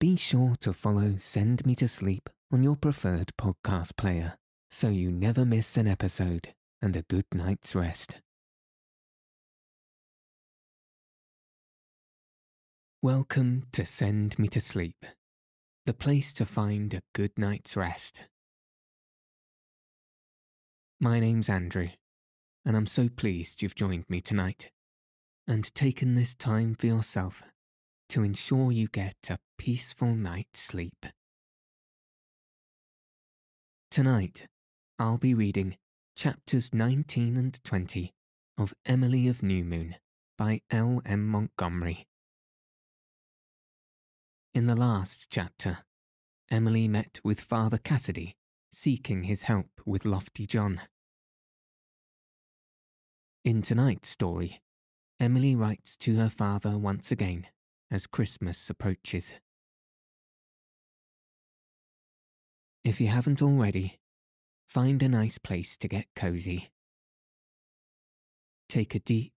be sure to follow Send Me to Sleep on your preferred podcast player so you never miss an episode and a good night's rest. Welcome to Send Me to Sleep, the place to find a good night's rest. My name's Andrew, and I'm so pleased you've joined me tonight and taken this time for yourself to ensure you get a peaceful night's sleep. Tonight, I'll be reading chapters 19 and 20 of Emily of New Moon by L. M. Montgomery. In the last chapter, Emily met with Father Cassidy seeking his help with Lofty John. In tonight's story, Emily writes to her father once again as Christmas approaches. If you haven't already, find a nice place to get cozy. Take a deep,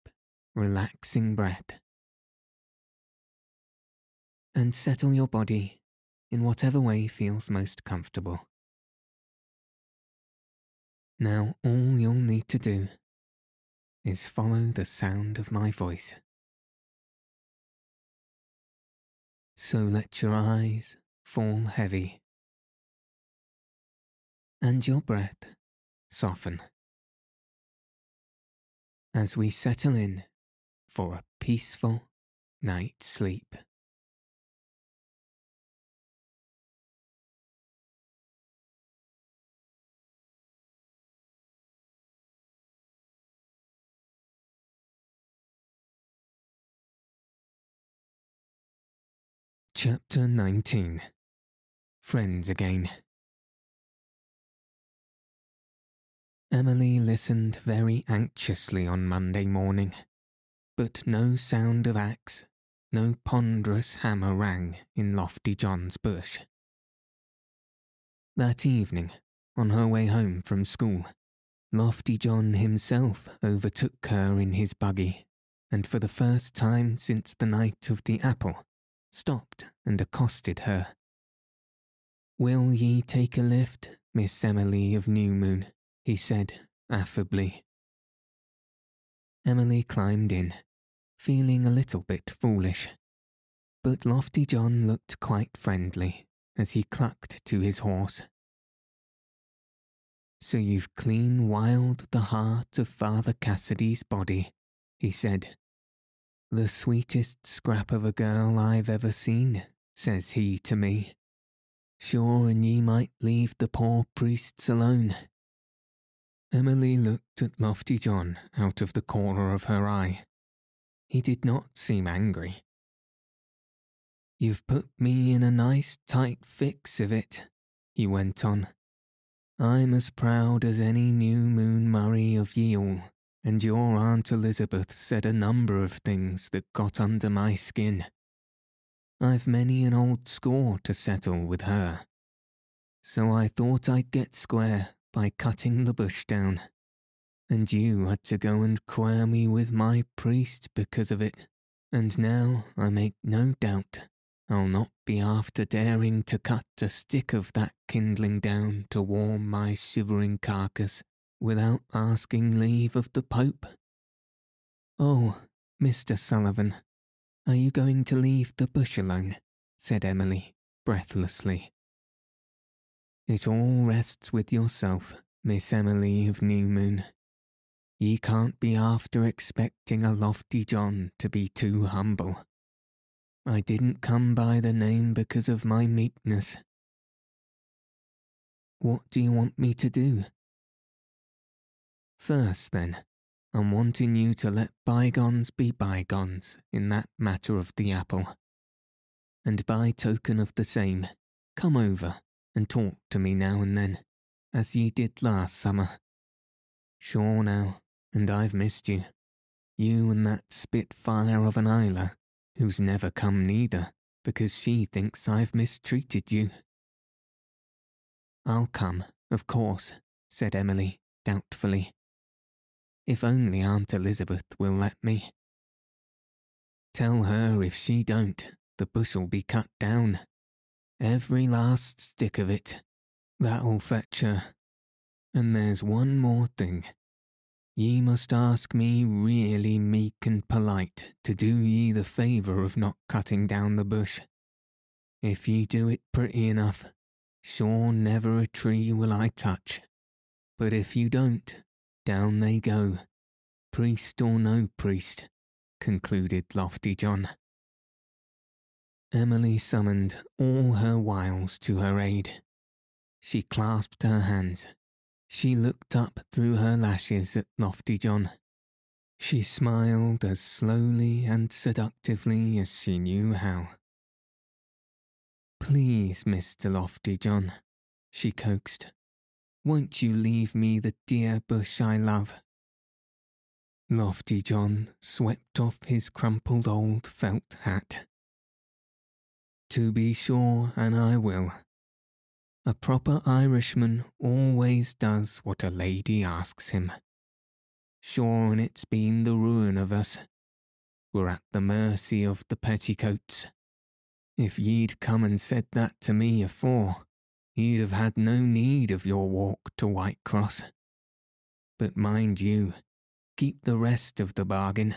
relaxing breath. And settle your body in whatever way feels most comfortable. Now, all you'll need to do is follow the sound of my voice. So let your eyes fall heavy and your breath soften. As we settle in for a peaceful night's sleep. Chapter 19 Friends Again Emily listened very anxiously on Monday morning, but no sound of axe, no ponderous hammer rang in Lofty John's bush. That evening, on her way home from school, Lofty John himself overtook her in his buggy, and for the first time since the night of the apple, stopped and accosted her. Will ye take a lift, Miss Emily of New Moon? He said affably. Emily climbed in, feeling a little bit foolish. But Lofty John looked quite friendly as he clucked to his horse. So you've clean wiled the heart of Father Cassidy's body, he said, the sweetest scrap of a girl I've ever seen, says he to me. Sure, and ye might leave the poor priests alone. Emily looked at Lofty John out of the corner of her eye. He did not seem angry. You've put me in a nice tight fix of it, he went on. I'm as proud as any new moon Murray of all and your Aunt Elizabeth said a number of things that got under my skin. I've many an old score to settle with her. So I thought I'd get square by cutting the bush down, and you had to go and quare me with my priest because of it, and now I make no doubt I'll not be after daring to cut a stick of that kindling down to warm my shivering carcass without asking leave of the Pope? Oh, Mr. Sullivan, are you going to leave the bush alone? said Emily, breathlessly. It all rests with yourself, Miss Emily of New Moon. Ye can't be after expecting a lofty John to be too humble. I didn't come by the name because of my meekness. What do you want me to do? First, then, I'm wanting you to let bygones be bygones in that matter of the apple. And by token of the same, come over and talk to me now and then, as ye did last summer. Sure now, and I've missed you. You and that spitfire of an Ilse, who's never come neither, because she thinks I've mistreated you. I'll come, of course, said Emily, doubtfully. If only Aunt Elizabeth will let me. Tell her if she don't, the bush'll be cut down, Every last stick of it. That'll fetch her. And there's one more thing. Ye must ask me really meek and polite to do ye the favour of not cutting down the bush. If ye do it pretty enough, sure never a tree will I touch. But if you don't, down they go, priest or no priest, concluded Lofty John. Emily summoned all her wiles to her aid. She clasped her hands. She looked up through her lashes at Lofty John. She smiled as slowly and seductively as she knew how. Please, Mr. Lofty John, she coaxed, won't you leave me the dear bush I love? Lofty John swept off his crumpled old felt hat. To be sure, and I will. A proper Irishman always does what a lady asks him. Sure, and it's been the ruin of us. We're at the mercy of the petticoats. If ye'd come and said that to me afore, you'd have had no need of your walk to Whitecross. But mind you, keep the rest of the bargain.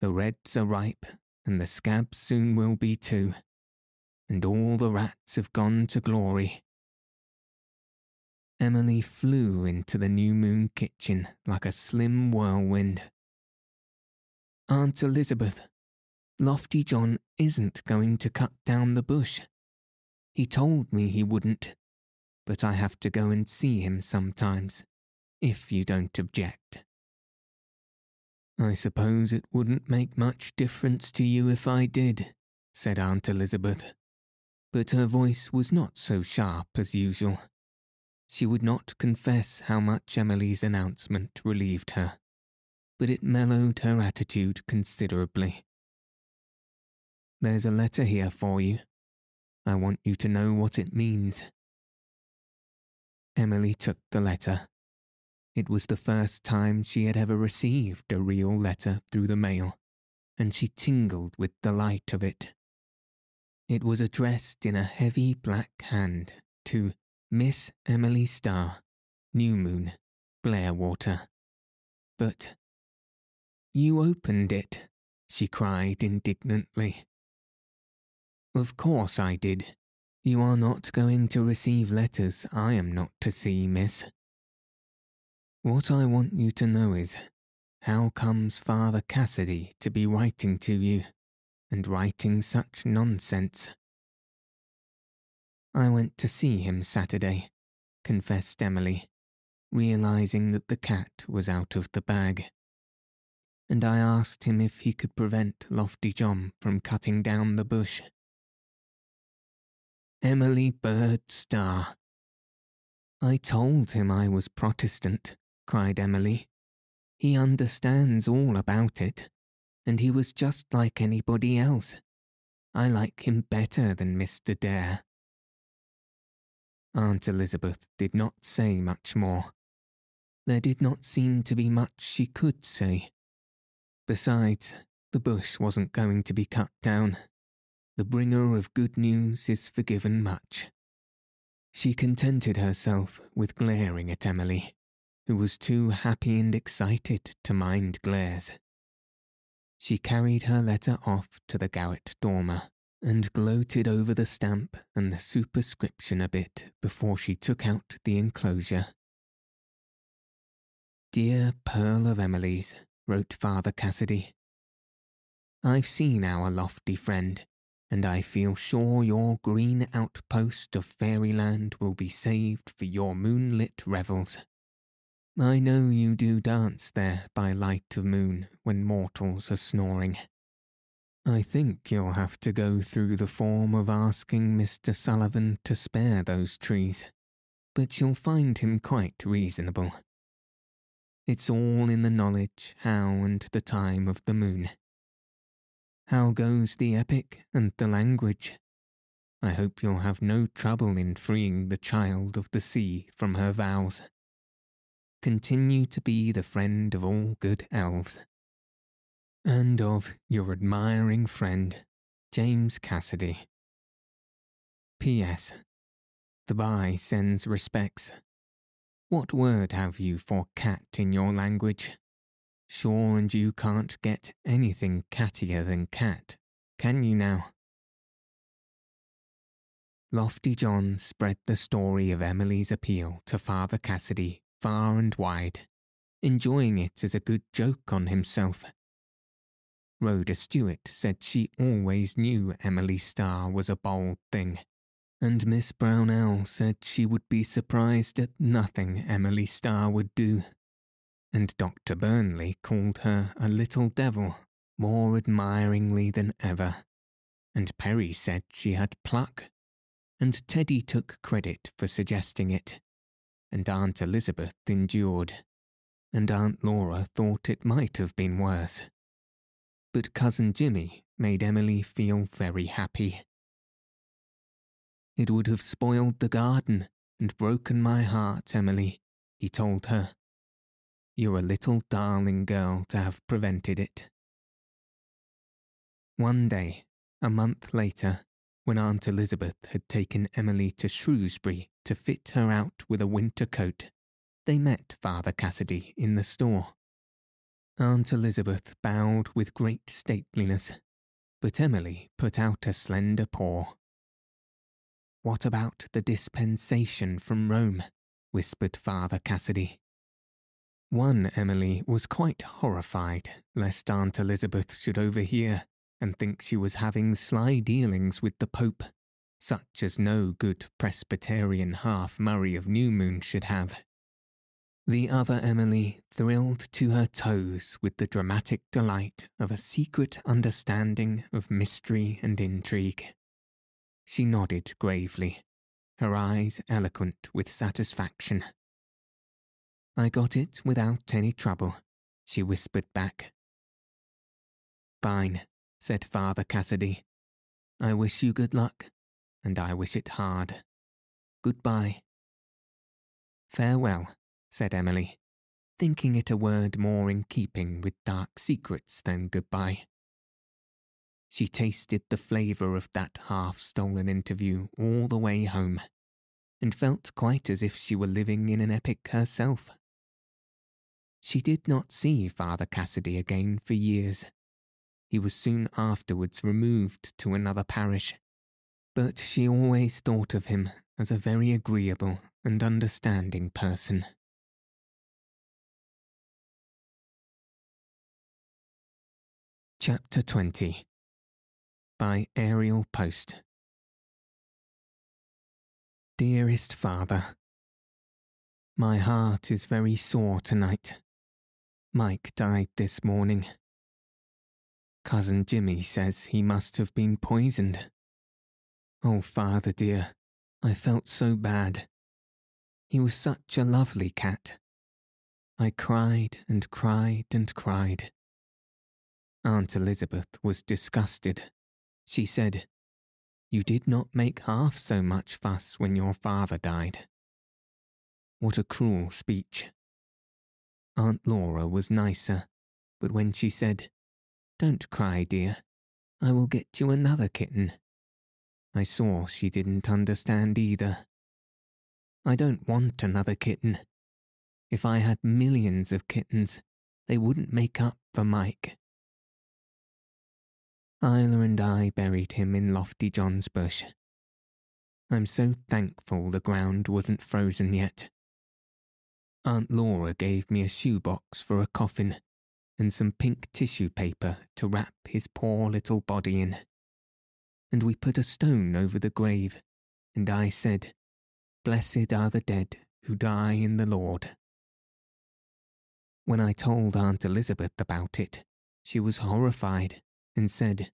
The reds are ripe, and the scabs soon will be too, and all the rats have gone to glory. Emily flew into the new moon kitchen like a slim whirlwind. Aunt Elizabeth, Lofty John isn't going to cut down the bush. He told me he wouldn't, but I have to go and see him sometimes, if you don't object. I suppose it wouldn't make much difference to you if I did, said Aunt Elizabeth, but her voice was not so sharp as usual. She would not confess how much Emily's announcement relieved her, but it mellowed her attitude considerably. There's a letter here for you, I want you to know what it means. Emily took the letter. It was the first time she had ever received a real letter through the mail, and she tingled with delight of it. It was addressed in a heavy black hand to Miss Emily Starr, New Moon, Blairwater. But you opened it, she cried indignantly. Of course I did. You are not going to receive letters I am not to see, miss. What I want you to know is, how comes Father Cassidy to be writing to you, and writing such nonsense? I went to see him Saturday, confessed Emily, realizing that the cat was out of the bag. And I asked him if he could prevent Lofty John from cutting down the bush. Emily Bird Starr. I told him I was Protestant, cried Emily. He understands all about it, and he was just like anybody else. I like him better than Mr. Dare. Aunt Elizabeth did not say much more. There did not seem to be much she could say. Besides, the bush wasn't going to be cut down, the bringer of good news is forgiven much. She contented herself with glaring at Emily, who was too happy and excited to mind glares. She carried her letter off to the garret dormer and gloated over the stamp and the superscription a bit before she took out the enclosure. Dear Pearl of Emily's, wrote Father Cassidy, I've seen our lofty friend and I feel sure your green outpost of fairyland will be saved for your moonlit revels. I know you do dance there by light of moon when mortals are snoring. I think you'll have to go through the form of asking Mr. Sullivan to spare those trees, but you'll find him quite reasonable. It's all in the knowledge how and the time of the moon. How goes the epic and the language? I hope you'll have no trouble in freeing the child of the sea from her vows. Continue to be the friend of all good elves. And of your admiring friend, James Cassidy. P.S. The bye sends respects. What word have you for cat in your language? Sure and you can't get anything cattier than cat, can you now? Lofty John spread the story of Emily's appeal to Father Cassidy far and wide, enjoying it as a good joke on himself. Rhoda Stewart said she always knew Emily Starr was a bold thing, and Miss Brownell said she would be surprised at nothing Emily Starr would do and Dr. Burnley called her a little devil more admiringly than ever, and Perry said she had pluck, and Teddy took credit for suggesting it, and Aunt Elizabeth endured, and Aunt Laura thought it might have been worse. But Cousin Jimmy made Emily feel very happy. It would have spoiled the garden and broken my heart, Emily, he told her you're a little darling girl to have prevented it. One day, a month later, when Aunt Elizabeth had taken Emily to Shrewsbury to fit her out with a winter coat, they met Father Cassidy in the store. Aunt Elizabeth bowed with great stateliness, but Emily put out a slender paw. What about the dispensation from Rome? whispered Father Cassidy. One Emily was quite horrified lest Aunt Elizabeth should overhear and think she was having sly dealings with the Pope, such as no good Presbyterian half Murray of Newmoon should have. The other Emily thrilled to her toes with the dramatic delight of a secret understanding of mystery and intrigue. She nodded gravely, her eyes eloquent with satisfaction. I got it without any trouble, she whispered back. Fine, said Father Cassidy. I wish you good luck, and I wish it hard. Goodbye. Farewell, said Emily, thinking it a word more in keeping with dark secrets than goodbye. She tasted the flavour of that half stolen interview all the way home, and felt quite as if she were living in an epic herself. She did not see Father Cassidy again for years. He was soon afterwards removed to another parish, but she always thought of him as a very agreeable and understanding person. Chapter 20 By Aerial Post Dearest Father, My heart is very sore tonight. Mike died this morning. Cousin Jimmy says he must have been poisoned. Oh, father dear, I felt so bad. He was such a lovely cat. I cried and cried and cried. Aunt Elizabeth was disgusted. She said, You did not make half so much fuss when your father died. What a cruel speech. Aunt Laura was nicer, but when she said, Don't cry, dear, I will get you another kitten, I saw she didn't understand either. I don't want another kitten. If I had millions of kittens, they wouldn't make up for Mike. Ilse and I buried him in Lofty John's bush. I'm so thankful the ground wasn't frozen yet. Aunt Laura gave me a shoebox for a coffin and some pink tissue paper to wrap his poor little body in. And we put a stone over the grave, and I said, Blessed are the dead who die in the Lord. When I told Aunt Elizabeth about it, she was horrified and said,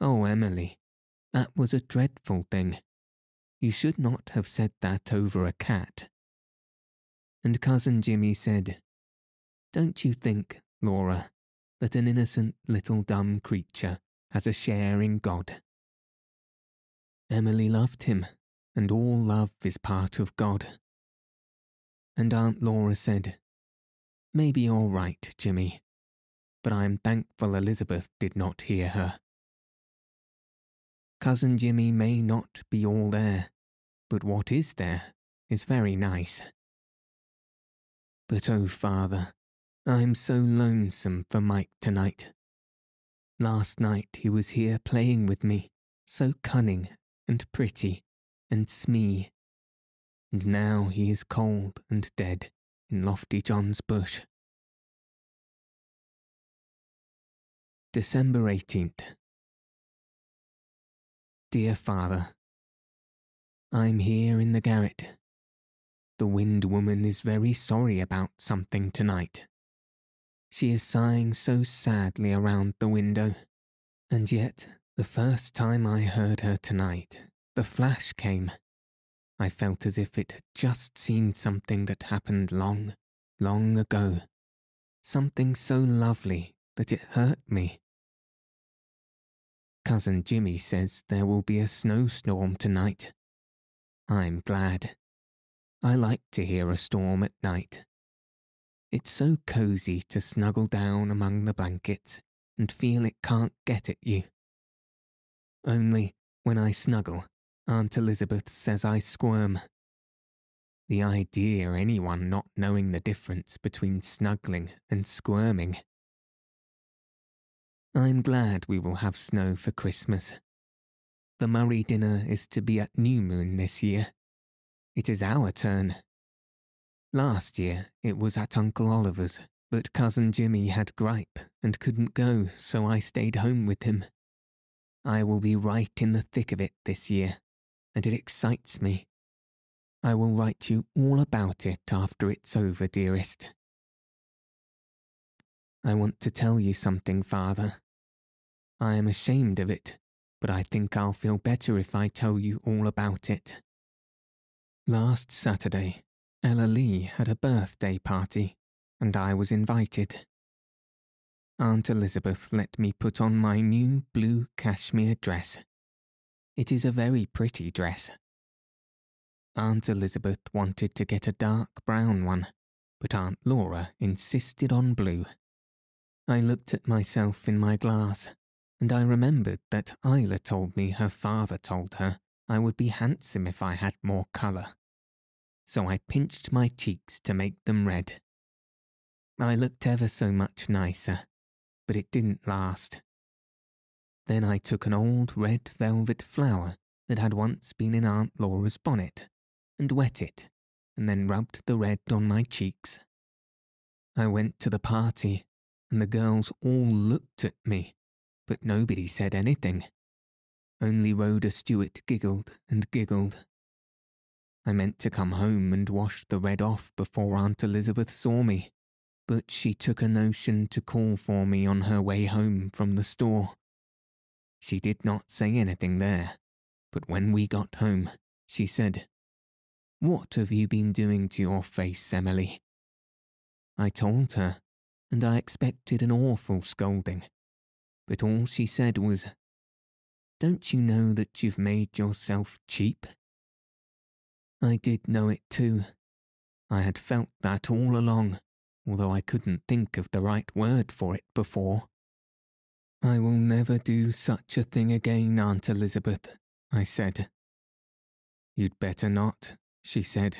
Oh, Emily, that was a dreadful thing. You should not have said that over a cat and Cousin Jimmy said, Don't you think, Laura, that an innocent little dumb creature has a share in God? Emily loved him, and all love is part of God. And Aunt Laura said, Maybe you're right, Jimmy, but I am thankful Elizabeth did not hear her. Cousin Jimmy may not be all there, but what is there is very nice. But oh, father, I'm so lonesome for Mike tonight. Last night he was here playing with me, so cunning and pretty and smee. And now he is cold and dead in Lofty John's bush. December 18th. Dear Father, I'm here in the garret. The wind woman is very sorry about something tonight. She is sighing so sadly around the window, and yet the first time I heard her tonight, the flash came. I felt as if it had just seen something that happened long, long ago. Something so lovely that it hurt me. Cousin Jimmy says there will be a snowstorm tonight. I'm glad. I like to hear a storm at night. It's so cosy to snuggle down among the blankets and feel it can't get at you. Only, when I snuggle, Aunt Elizabeth says I squirm. The idea anyone not knowing the difference between snuggling and squirming. I'm glad we will have snow for Christmas. The Murray dinner is to be at New Moon this year. It is our turn. Last year it was at Uncle Oliver's, but Cousin Jimmy had gripe and couldn't go, so I stayed home with him. I will be right in the thick of it this year, and it excites me. I will write you all about it after it's over, dearest. I want to tell you something, Father. I am ashamed of it, but I think I'll feel better if I tell you all about it. Last Saturday, Ella Lee had a birthday party, and I was invited. Aunt Elizabeth let me put on my new blue cashmere dress. It is a very pretty dress. Aunt Elizabeth wanted to get a dark brown one, but Aunt Laura insisted on blue. I looked at myself in my glass, and I remembered that Ilse told me her father told her I would be handsome if I had more colour. So I pinched my cheeks to make them red. I looked ever so much nicer but it didn't last. Then I took an old red velvet flower that had once been in Aunt Laura's bonnet and wet it, and then rubbed the red on my cheeks. I went to the party, and the girls all looked at me, but nobody said anything. Only Rhoda Stewart giggled and giggled. I meant to come home and wash the red off before Aunt Elizabeth saw me, but she took a notion to call for me on her way home from the store. She did not say anything there, but when we got home, she said, What have you been doing to your face, Emily? I told her, and I expected an awful scolding, but all she said was, Don't you know that you've made yourself cheap? I did know it too. I had felt that all along although I couldn't think of the right word for it before. I will never do such a thing again, Aunt Elizabeth, I said. You'd better not, she said.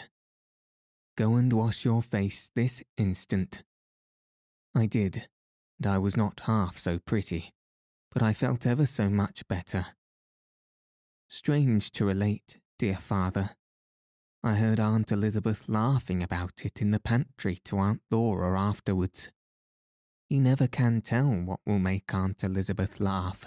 Go and wash your face this instant. I did, and I was not half so pretty, but I felt ever so much better. Strange to relate, dear father, I heard Aunt Elizabeth laughing about it in the pantry to Aunt Laura afterwards. You never can tell what will make Aunt Elizabeth laugh.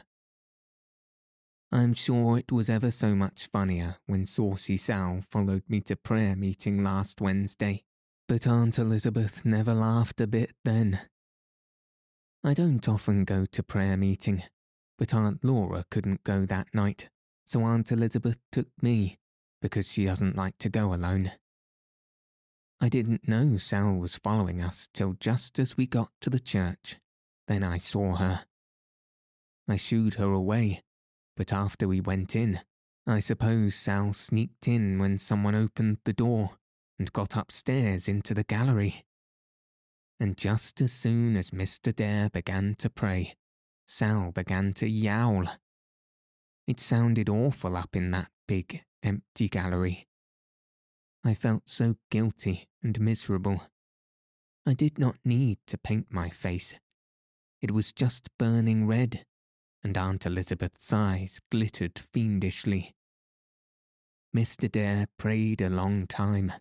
I'm sure it was ever so much funnier when Saucy Sal followed me to prayer meeting last Wednesday, but Aunt Elizabeth never laughed a bit then. I don't often go to prayer meeting, but Aunt Laura couldn't go that night, so Aunt Elizabeth took me because she doesn't like to go alone. I didn't know Sal was following us till just as we got to the church. Then I saw her. I shooed her away, but after we went in, I suppose Sal sneaked in when someone opened the door and got upstairs into the gallery. And just as soon as Mr. Dare began to pray, Sal began to yowl. It sounded awful up in that big, empty gallery. I felt so guilty and miserable. I did not need to paint my face. It was just burning red, and Aunt Elizabeth's eyes glittered fiendishly. Mr. Dare prayed a long time.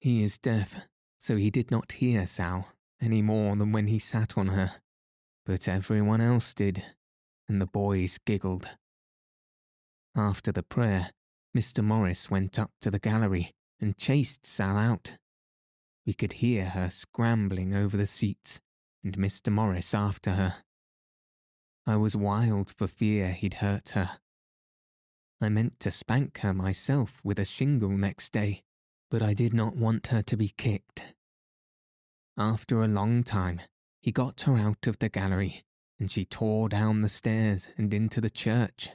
He is deaf, so he did not hear Sal any more than when he sat on her, but everyone else did, and the boys giggled. After the prayer, Mr. Morris went up to the gallery and chased Sal out. We could hear her scrambling over the seats and Mr. Morris after her. I was wild for fear he'd hurt her. I meant to spank her myself with a shingle next day, but I did not want her to be kicked. After a long time, he got her out of the gallery, and she tore down the stairs and into the church,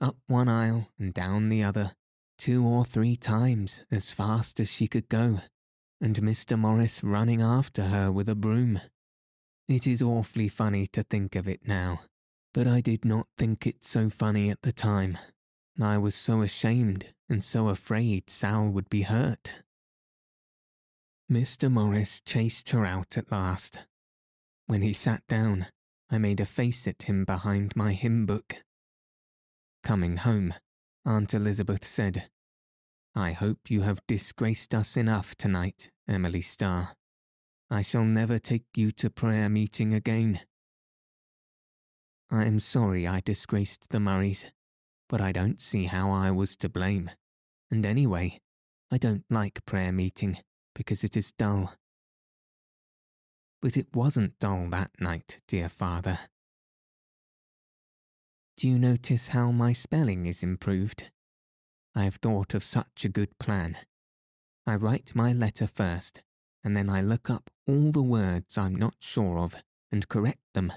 up one aisle and down the other, two or three times as fast as she could go, and Mr. Morris running after her with a broom. It is awfully funny to think of it now, but I did not think it so funny at the time. I was so ashamed and so afraid Sal would be hurt. Mr. Morris chased her out at last. When he sat down, I made a face at him behind my hymn book. Coming home, Aunt Elizabeth said, I hope you have disgraced us enough tonight, Emily Starr. I shall never take you to prayer meeting again. I am sorry I disgraced the Murrays, but I don't see how I was to blame. And anyway, I don't like prayer meeting because it is dull. But it wasn't dull that night, dear father. Do you notice how my spelling is improved? I have thought of such a good plan. I write my letter first, and then I look up all the words I'm not sure of and correct them.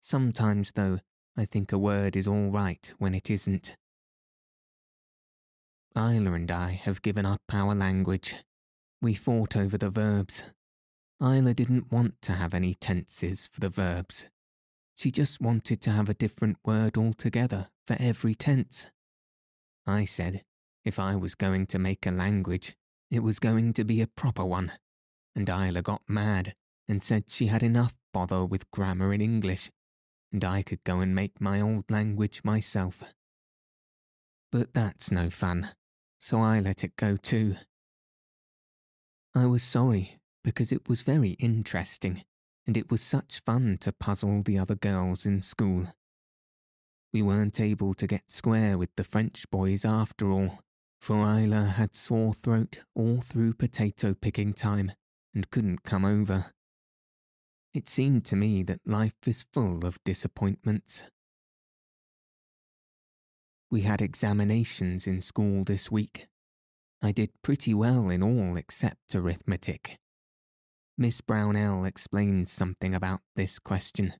Sometimes, though, I think a word is all right when it isn't. Ilse and I have given up our language. We fought over the verbs. Ilse didn't want to have any tenses for the verbs. She just wanted to have a different word altogether for every tense. I said, if I was going to make a language, it was going to be a proper one. And Ilse got mad and said she had enough bother with grammar in English, and I could go and make my old language myself. But that's no fun, so I let it go too. I was sorry because it was very interesting, and it was such fun to puzzle the other girls in school. We weren't able to get square with the French boys after all, for Ilse had sore throat all through potato picking time and couldn't come over. It seemed to me that life is full of disappointments. We had examinations in school this week. I did pretty well in all except arithmetic. Miss Brownell explained something about this question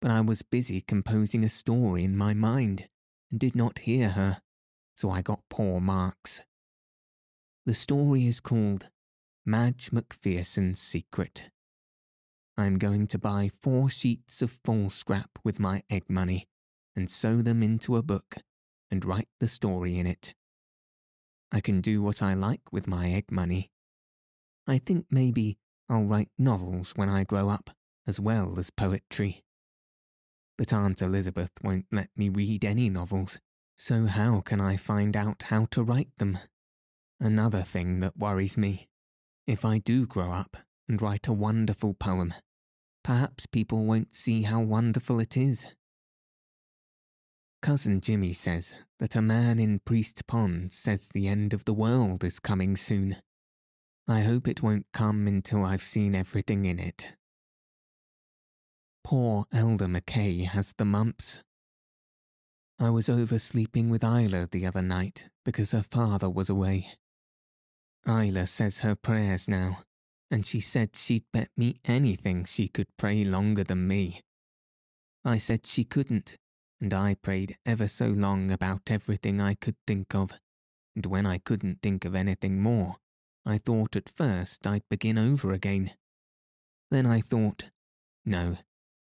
but I was busy composing a story in my mind and did not hear her, so I got poor marks. The story is called Madge Macpherson's Secret. I'm going to buy four sheets of foolscap with my egg money and sew them into a book and write the story in it. I can do what I like with my egg money. I think maybe I'll write novels when I grow up as well as poetry but Aunt Elizabeth won't let me read any novels, so how can I find out how to write them? Another thing that worries me. If I do grow up and write a wonderful poem, perhaps people won't see how wonderful it is. Cousin Jimmy says that a man in Priest Pond says the end of the world is coming soon. I hope it won't come until I've seen everything in it. Poor Elder McKay has the mumps. I was oversleeping with Ilse the other night because her father was away. Ilse says her prayers now, and she said she'd bet me anything she could pray longer than me. I said she couldn't, and I prayed ever so long about everything I could think of, and when I couldn't think of anything more, I thought at first I'd begin over again. Then I thought, no,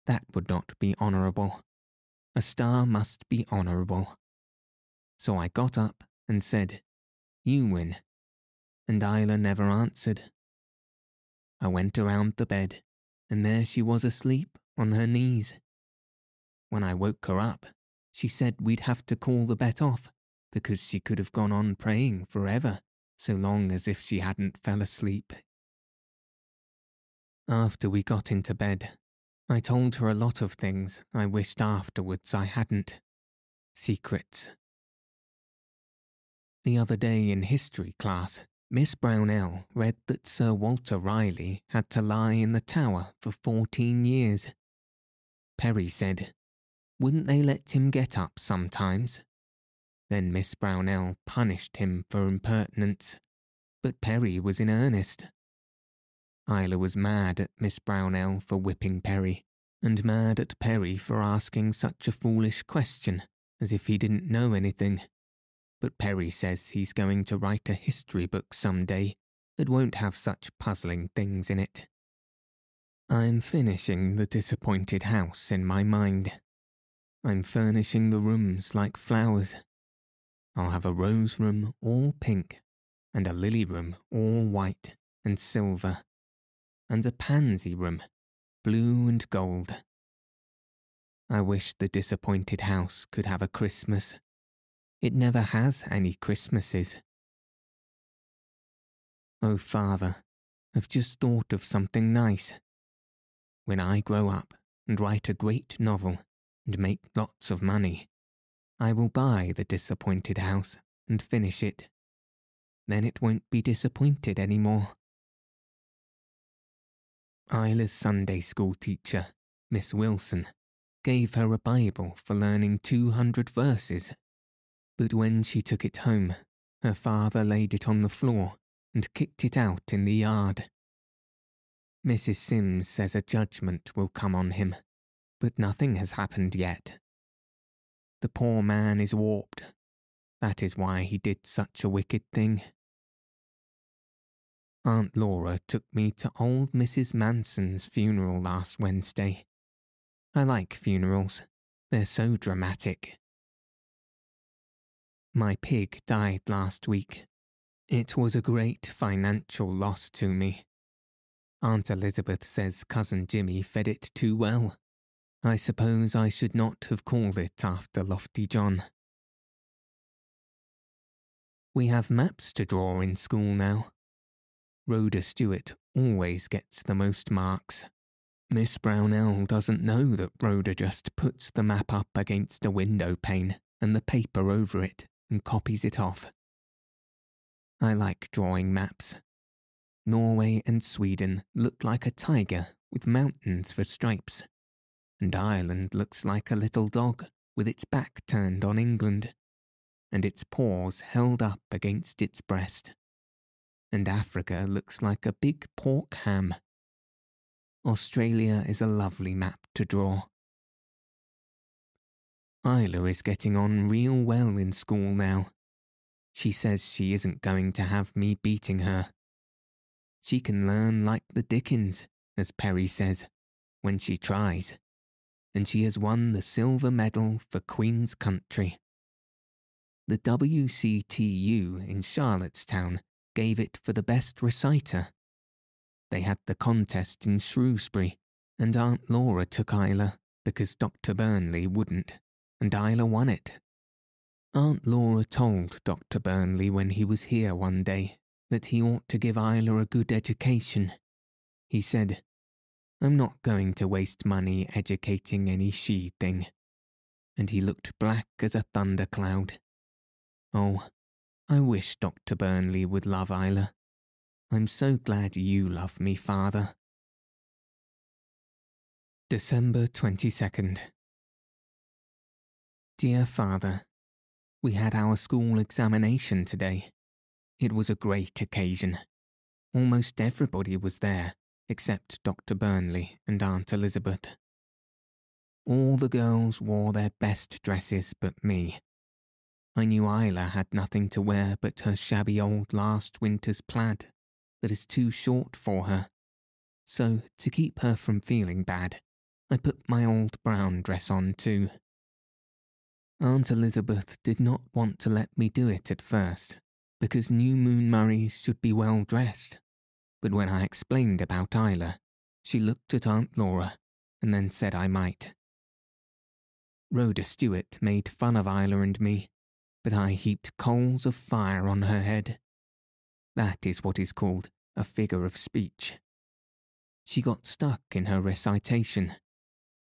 that would not be honourable. a star must be honourable. So I got up and said, You win. And Ilse never answered. I went around the bed, and there she was asleep on her knees. When I woke her up, she said we'd have to call the bet off because she could have gone on praying forever, so long as if she hadn't fell asleep. After we got into bed, I told her a lot of things I wished afterwards I hadn't. Secrets. The other day in history class, Miss Brownell read that Sir Walter Raleigh had to lie in the tower for 14 years. Perry said, Wouldn't they let him get up sometimes? Then Miss Brownell punished him for impertinence, but Perry was in earnest. Ilse was mad at Miss Brownell for whipping Perry, and mad at Perry for asking such a foolish question, as if he didn't know anything. But Perry says he's going to write a history book some day that won't have such puzzling things in it. I'm finishing the disappointed house in my mind. I'm furnishing the rooms like flowers. I'll have a rose room all pink, and a lily room all white and silver and a pansy room, blue and gold. I wish the disappointed house could have a Christmas. It never has any Christmases. Oh, Father, I've just thought of something nice. When I grow up and write a great novel and make lots of money, I will buy the disappointed house and finish it. Then it won't be disappointed any more. Ilse's Sunday school teacher, Miss Wilson, gave her a Bible for learning 200 verses. But when she took it home, her father laid it on the floor and kicked it out in the yard. Mrs. Sims says a judgment will come on him, but nothing has happened yet. The poor man is warped. That is why he did such a wicked thing. Aunt Laura took me to old Mrs. Manson's funeral last Wednesday. I like funerals, they're so dramatic. My pig died last week. It was a great financial loss to me. Aunt Elizabeth says Cousin Jimmy fed it too well. I suppose I should not have called it after Lofty John. We have maps to draw in school now. Rhoda Stewart always gets the most marks. Miss Brownell doesn't know that Rhoda just puts the map up against a window pane and the paper over it and copies it off. I like drawing maps. Norway and Sweden look like a tiger with mountains for stripes, and Ireland looks like a little dog with its back turned on England, and its paws held up against its breast and Africa looks like a big pork ham. Australia is a lovely map to draw. Ilse is getting on real well in school now. She says she isn't going to have me beating her. She can learn like the Dickens, as Perry says, when she tries. And she has won the silver medal for Queen's County. The WCTU in Charlottetown gave it for the best reciter. They had the contest in Shrewsbury, and Aunt Laura took Ilse because Dr. Burnley wouldn't, and Ilse won it. Aunt Laura told Dr. Burnley when he was here one day that he ought to give Ilse a good education. He said, I'm not going to waste money educating any she thing. And he looked black as a thundercloud. Oh, I wish Dr. Burnley would love Ilse. I'm so glad you love me, Father. December 22nd. Dear Father, we had our school examination today. It was a great occasion. Almost everybody was there, except Dr. Burnley and Aunt Elizabeth. All the girls wore their best dresses but me, I knew Ilse had nothing to wear but her shabby old last winter's plaid that is too short for her. So, to keep her from feeling bad, I put my old brown dress on too. Aunt Elizabeth did not want to let me do it at first, because new moon Murrays should be well dressed. But when I explained about Ilse, she looked at Aunt Laura and then said I might. Rhoda Stewart made fun of Ilse and me, but I heaped coals of fire on her head. That is what is called a figure of speech. She got stuck in her recitation.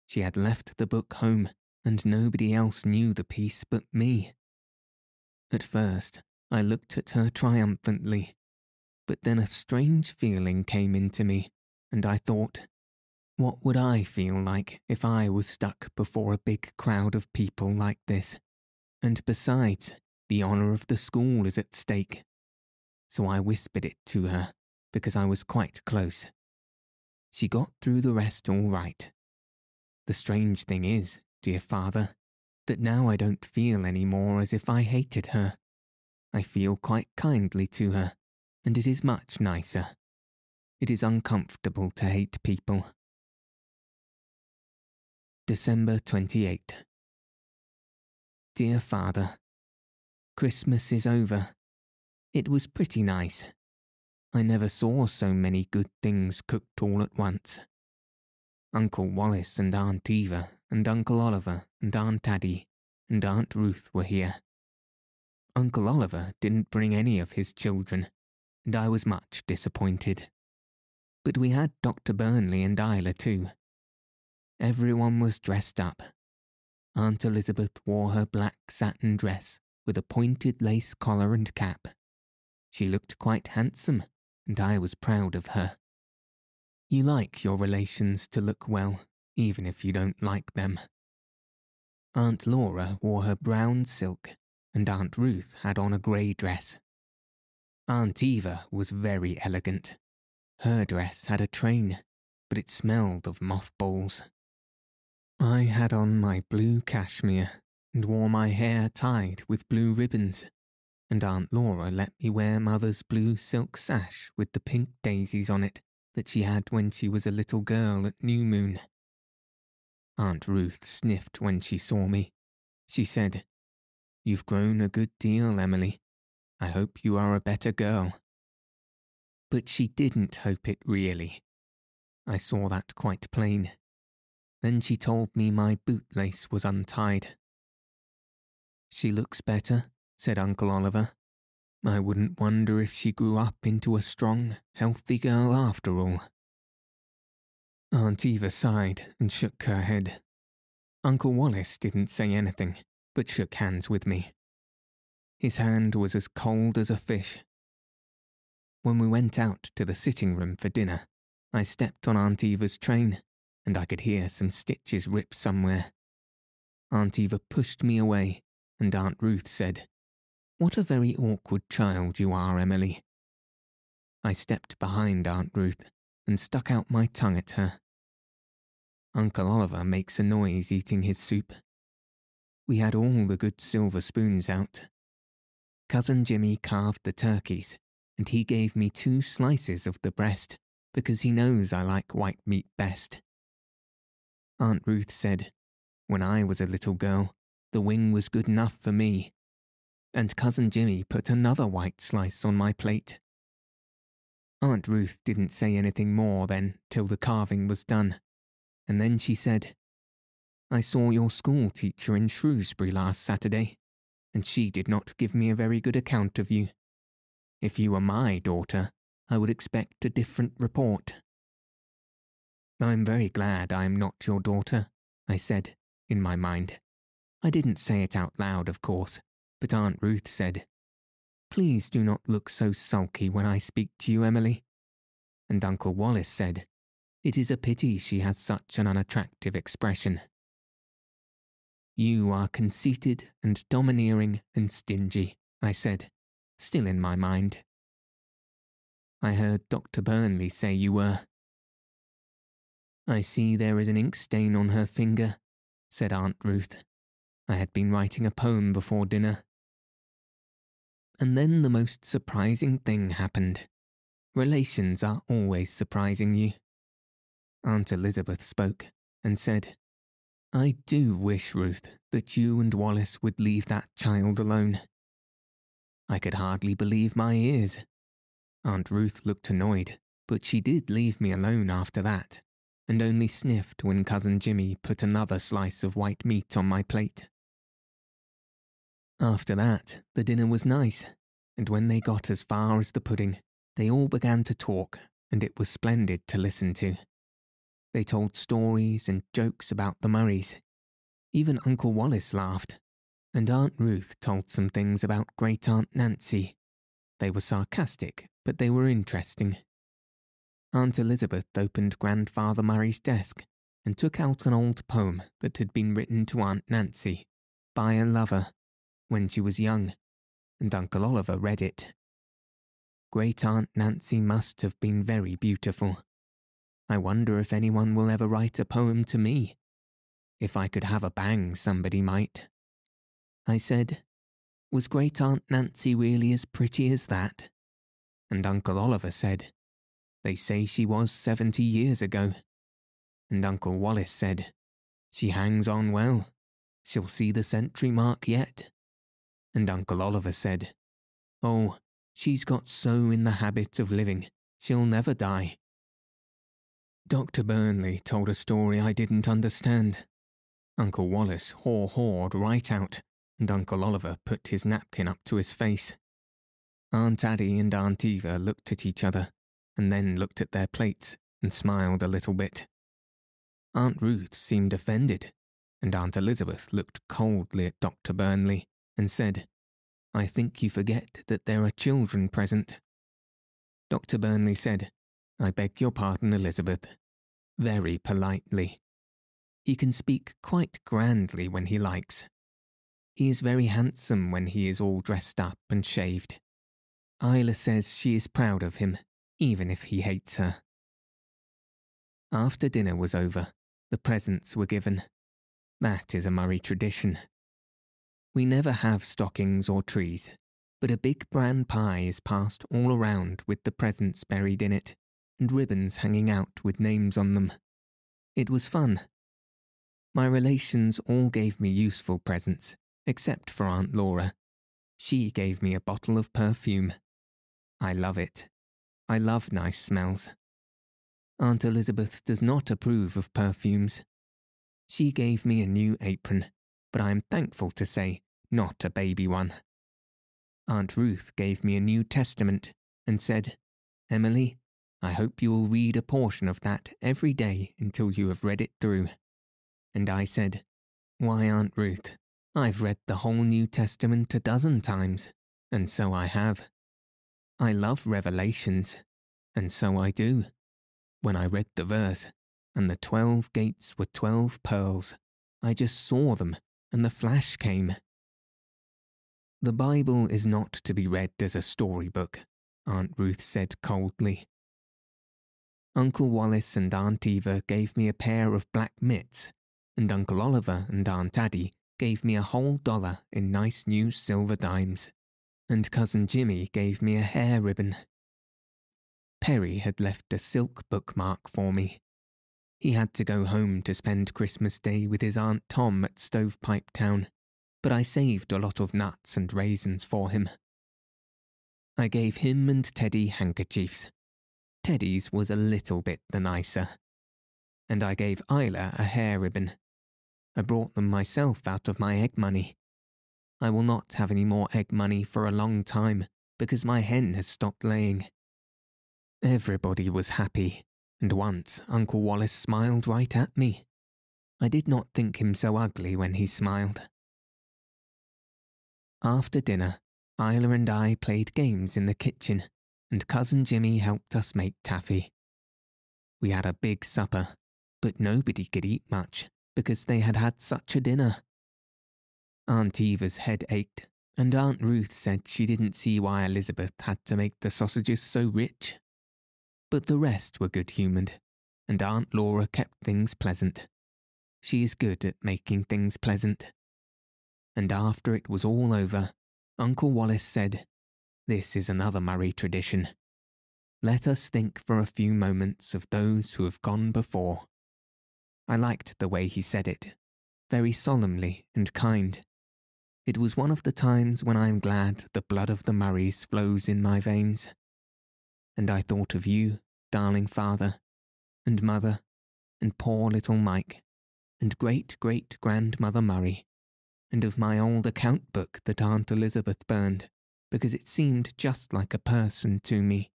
She had left the book home, and nobody else knew the piece but me. At first, I looked at her triumphantly, but then a strange feeling came into me, and I thought, what would I feel like if I was stuck before a big crowd of people like this? And besides, the honour of the school is at stake. So I whispered it to her, because I was quite close. She got through the rest all right. The strange thing is, dear father, that now I don't feel any more as if I hated her. I feel quite kindly to her, and it is much nicer. It is uncomfortable to hate people. December 28th. Dear Father, Christmas is over. It was pretty nice. I never saw so many good things cooked all at once. Uncle Wallace and Aunt Eva and Uncle Oliver and Aunt Addie and Aunt Ruth were here. Uncle Oliver didn't bring any of his children, and I was much disappointed. But we had Dr. Burnley and Ilse too. Everyone was dressed up. Aunt Elizabeth wore her black satin dress with a pointed lace collar and cap. She looked quite handsome, and I was proud of her. You like your relations to look well, even if you don't like them. Aunt Laura wore her brown silk, and Aunt Ruth had on a grey dress. Aunt Eva was very elegant. Her dress had a train, but it smelled of mothballs. I had on my blue cashmere and wore my hair tied with blue ribbons, and Aunt Laura let me wear Mother's blue silk sash with the pink daisies on it that she had when she was a little girl at New Moon. Aunt Ruth sniffed when she saw me. She said, You've grown a good deal, Emily. I hope you are a better girl. But she didn't hope it really. I saw that quite plain. Then she told me my bootlace was untied. She looks better, said Uncle Oliver. I wouldn't wonder if she grew up into a strong, healthy girl after all. Aunt Eva sighed and shook her head. Uncle Wallace didn't say anything, but shook hands with me. His hand was as cold as a fish. When we went out to the sitting room for dinner, I stepped on Aunt Eva's train and I could hear some stitches rip somewhere. Aunt Eva pushed me away, and Aunt Ruth said, What a very awkward child you are, Emily. I stepped behind Aunt Ruth and stuck out my tongue at her. Uncle Oliver makes a noise eating his soup. We had all the good silver spoons out. Cousin Jimmy carved the turkeys, and he gave me two slices of the breast because he knows I like white meat best. Aunt Ruth said, When I was a little girl, the wing was good enough for me. And Cousin Jimmy put another white slice on my plate. Aunt Ruth didn't say anything more then till the carving was done, and then she said, I saw your school teacher in Shrewsbury last Saturday, and she did not give me a very good account of you. If you were my daughter, I would expect a different report. I'm very glad I'm not your daughter, I said, in my mind. I didn't say it out loud, of course, but Aunt Ruth said, Please do not look so sulky when I speak to you, Emily. And Uncle Wallace said, It is a pity she has such an unattractive expression. You are conceited and domineering and stingy, I said, still in my mind. I heard Dr. Burnley say you were. I see there is an ink stain on her finger, said Aunt Ruth. I had been writing a poem before dinner. And then the most surprising thing happened. Relations are always surprising you. Aunt Elizabeth spoke and said, I do wish, Ruth, that you and Wallace would leave that child alone. I could hardly believe my ears. Aunt Ruth looked annoyed, but she did leave me alone after that, and only sniffed when Cousin Jimmy put another slice of white meat on my plate. After that, the dinner was nice, and when they got as far as the pudding, they all began to talk, and it was splendid to listen to. They told stories and jokes about the Murrays. Even Uncle Wallace laughed, and Aunt Ruth told some things about Great Aunt Nancy. They were sarcastic, but they were interesting. Aunt Elizabeth opened Grandfather Murray's desk and took out an old poem that had been written to Aunt Nancy by a lover when she was young, and Uncle Oliver read it. Great Aunt Nancy must have been very beautiful. I wonder if anyone will ever write a poem to me. If I could have a bang, somebody might. I said, Was Great Aunt Nancy really as pretty as that? And Uncle Oliver said, They say she was seventy years ago. And Uncle Wallace said, She hangs on well. She'll see the century mark yet. And Uncle Oliver said, Oh, She's got so in the habit of living, she'll never die. Dr. Burnley told a story I didn't understand. Uncle Wallace haw hawed right out, and Uncle Oliver put his napkin up to his face. Aunt Addie and Aunt Eva looked at each other, and then looked at their plates and smiled a little bit. Aunt Ruth seemed offended, and Aunt Elizabeth looked coldly at Dr. Burnley and said, I think you forget that there are children present. Dr. Burnley said, I beg your pardon, Elizabeth. Very politely. He can speak quite grandly when he likes. He is very handsome when he is all dressed up and shaved. Ilse says she is proud of him, even if he hates her. After dinner was over, the presents were given. That is a Murray tradition. We never have stockings or trees, but a big bran pie is passed all around with the presents buried in it, and ribbons hanging out with names on them. It was fun. My relations all gave me useful presents, except for Aunt Laura. She gave me a bottle of perfume. I love it. I love nice smells. Aunt Elizabeth does not approve of perfumes. She gave me a new apron but I am thankful to say, not a baby one. Aunt Ruth gave me a New Testament and said, Emily, I hope you will read a portion of that every day until you have read it through. And I said, Why, Aunt Ruth, I've read the whole New Testament a dozen times, and so I have. I love revelations, and so I do. When I read the verse, and the twelve gates were twelve pearls, I just saw them and the flash came. The Bible is not to be read as a storybook, Aunt Ruth said coldly. Uncle Wallace and Aunt Eva gave me a pair of black mitts, and Uncle Oliver and Aunt Addie gave me a whole dollar in nice new silver dimes, and Cousin Jimmy gave me a hair ribbon. Perry had left a silk bookmark for me. He had to go home to spend Christmas Day with his Aunt Tom at Stovepipe Town, but I saved a lot of nuts and raisins for him. I gave him and Teddy handkerchiefs. Teddy's was a little bit the nicer. And I gave Ilse a hair ribbon. I brought them myself out of my egg money. I will not have any more egg money for a long time because my hen has stopped laying. Everybody was happy and once Uncle Wallace smiled right at me. I did not think him so ugly when he smiled. After dinner, Ilse and I played games in the kitchen, and Cousin Jimmy helped us make taffy. We had a big supper, but nobody could eat much because they had had such a dinner. Aunt Eva's head ached, and Aunt Ruth said she didn't see why Elizabeth had to make the sausages so rich but the rest were good humoured, and Aunt Laura kept things pleasant. She is good at making things pleasant. And after it was all over, Uncle Wallace said, This is another Murray tradition. Let us think for a few moments of those who have gone before. I liked the way he said it. very solemnly and kind. It was one of the times when I am glad the blood of the Murrays flows in my veins. And I thought of you, darling father, and mother, and poor little Mike, and great great grandmother Murray, and of my old account book that Aunt Elizabeth burned, because it seemed just like a person to me.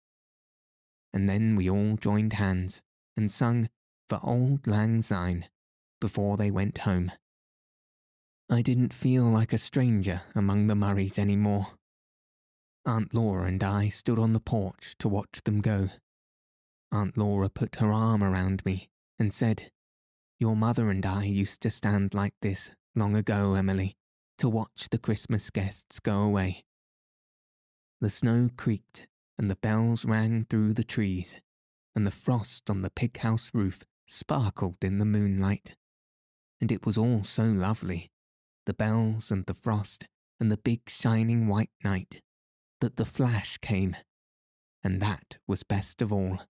And then we all joined hands and sung for Auld Lang Syne before they went home. I didn't feel like a stranger among the Murrays any more. Aunt Laura and I stood on the porch to watch them go. Aunt Laura put her arm around me and said, Your mother and I used to stand like this long ago, Emily, to watch the Christmas guests go away. The snow creaked and the bells rang through the trees, and the frost on the pig house roof sparkled in the moonlight. And it was all so lovely the bells and the frost and the big shining white night that the flash came, and that was best of all.